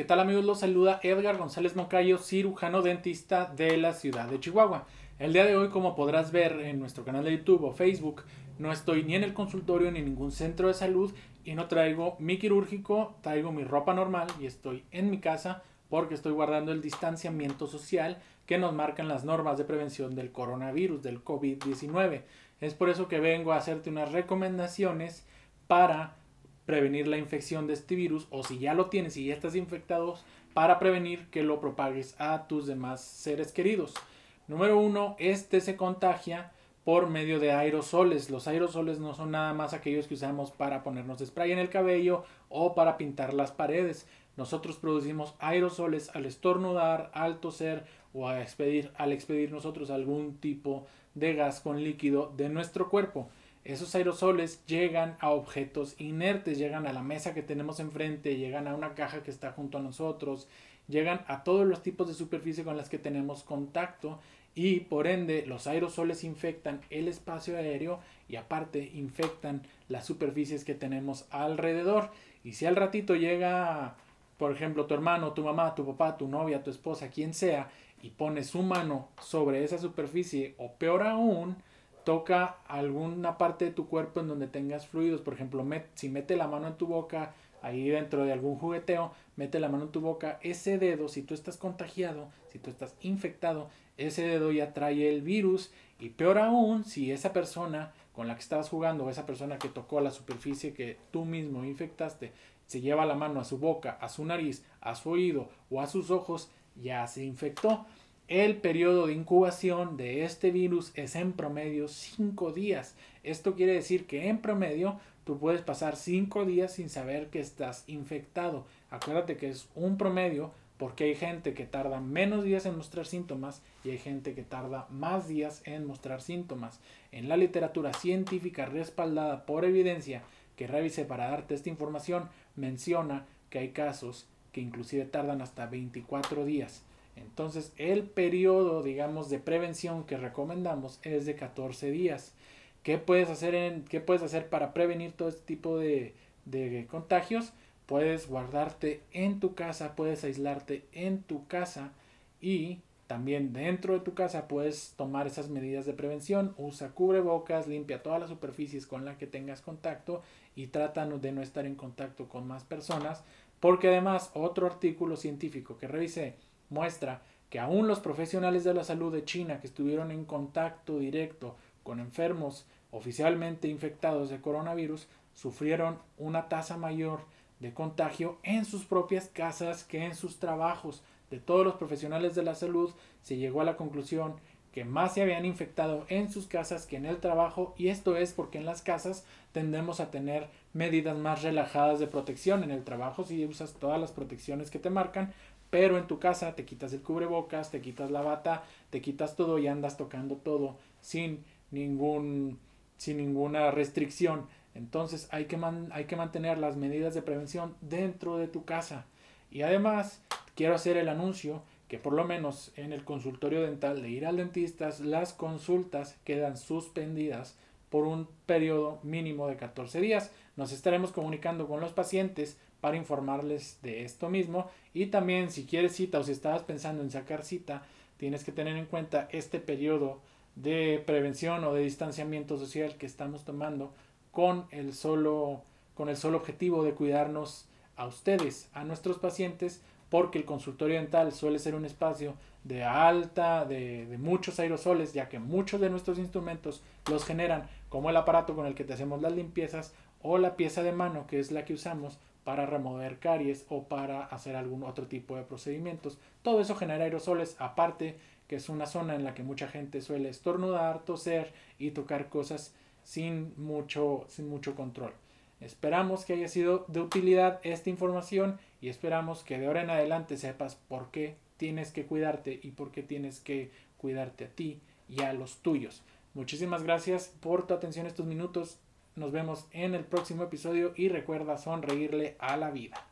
¿Qué tal amigos? Los saluda Edgar González Moncayo, cirujano dentista de la ciudad de Chihuahua. El día de hoy, como podrás ver en nuestro canal de YouTube o Facebook, no estoy ni en el consultorio ni en ningún centro de salud y no traigo mi quirúrgico, traigo mi ropa normal y estoy en mi casa porque estoy guardando el distanciamiento social que nos marcan las normas de prevención del coronavirus, del COVID-19. Es por eso que vengo a hacerte unas recomendaciones para prevenir la infección de este virus o si ya lo tienes y ya estás infectado para prevenir que lo propagues a tus demás seres queridos. Número uno, este se contagia por medio de aerosoles. Los aerosoles no son nada más aquellos que usamos para ponernos spray en el cabello o para pintar las paredes. Nosotros producimos aerosoles al estornudar, al toser o a expedir, al expedir nosotros algún tipo de gas con líquido de nuestro cuerpo. Esos aerosoles llegan a objetos inertes, llegan a la mesa que tenemos enfrente, llegan a una caja que está junto a nosotros, llegan a todos los tipos de superficie con las que tenemos contacto y por ende los aerosoles infectan el espacio aéreo y aparte infectan las superficies que tenemos alrededor. Y si al ratito llega, por ejemplo, tu hermano, tu mamá, tu papá, tu novia, tu esposa, quien sea, y pone su mano sobre esa superficie o peor aún, toca alguna parte de tu cuerpo en donde tengas fluidos, por ejemplo, si mete la mano en tu boca, ahí dentro de algún jugueteo, mete la mano en tu boca, ese dedo, si tú estás contagiado, si tú estás infectado, ese dedo ya trae el virus y peor aún, si esa persona con la que estabas jugando o esa persona que tocó la superficie que tú mismo infectaste, se lleva la mano a su boca, a su nariz, a su oído o a sus ojos, ya se infectó. El periodo de incubación de este virus es en promedio 5 días. Esto quiere decir que en promedio tú puedes pasar 5 días sin saber que estás infectado. Acuérdate que es un promedio porque hay gente que tarda menos días en mostrar síntomas y hay gente que tarda más días en mostrar síntomas. En la literatura científica respaldada por evidencia que revisé para darte esta información, menciona que hay casos que inclusive tardan hasta 24 días. Entonces, el periodo, digamos, de prevención que recomendamos es de 14 días. ¿Qué puedes hacer, qué puedes hacer para prevenir todo este tipo de, de contagios? Puedes guardarte en tu casa, puedes aislarte en tu casa y también dentro de tu casa puedes tomar esas medidas de prevención. Usa cubrebocas, limpia todas las superficies con las que tengas contacto y trata de no estar en contacto con más personas. Porque además otro artículo científico que revisé muestra que aún los profesionales de la salud de China que estuvieron en contacto directo con enfermos oficialmente infectados de coronavirus sufrieron una tasa mayor de contagio en sus propias casas que en sus trabajos. De todos los profesionales de la salud se llegó a la conclusión que más se habían infectado en sus casas que en el trabajo y esto es porque en las casas tendemos a tener medidas más relajadas de protección. En el trabajo si usas todas las protecciones que te marcan, pero en tu casa te quitas el cubrebocas, te quitas la bata, te quitas todo y andas tocando todo sin ningún sin ninguna restricción. Entonces hay que, hay que mantener las medidas de prevención dentro de tu casa. Y además quiero hacer el anuncio que por lo menos en el consultorio dental de ir al dentista las consultas quedan suspendidas por un periodo mínimo de 14 días. Nos estaremos comunicando con los pacientes para informarles de esto mismo. Y también si quieres cita o si estabas pensando en sacar cita, tienes que tener en cuenta este periodo de prevención o de distanciamiento social que estamos tomando con el solo, con el solo objetivo de cuidarnos a ustedes, a nuestros pacientes, porque el consultorio dental suele ser un espacio de alta, de, de, muchos aerosoles, ya que muchos de nuestros instrumentos los generan, como el aparato con el que te hacemos las limpiezas o la pieza de mano, que es la que usamos para remover caries o para hacer algún otro tipo de procedimientos. Todo eso genera aerosoles, aparte que es una zona en la que mucha gente suele estornudar, toser y tocar cosas sin mucho, sin mucho control. Esperamos que haya sido de utilidad esta información y esperamos que de ahora en adelante sepas por qué tienes que cuidarte y por qué tienes que cuidarte a ti y a los tuyos. Muchísimas gracias por tu atención estos minutos. Nos vemos en el próximo episodio y recuerda sonreírle a la vida.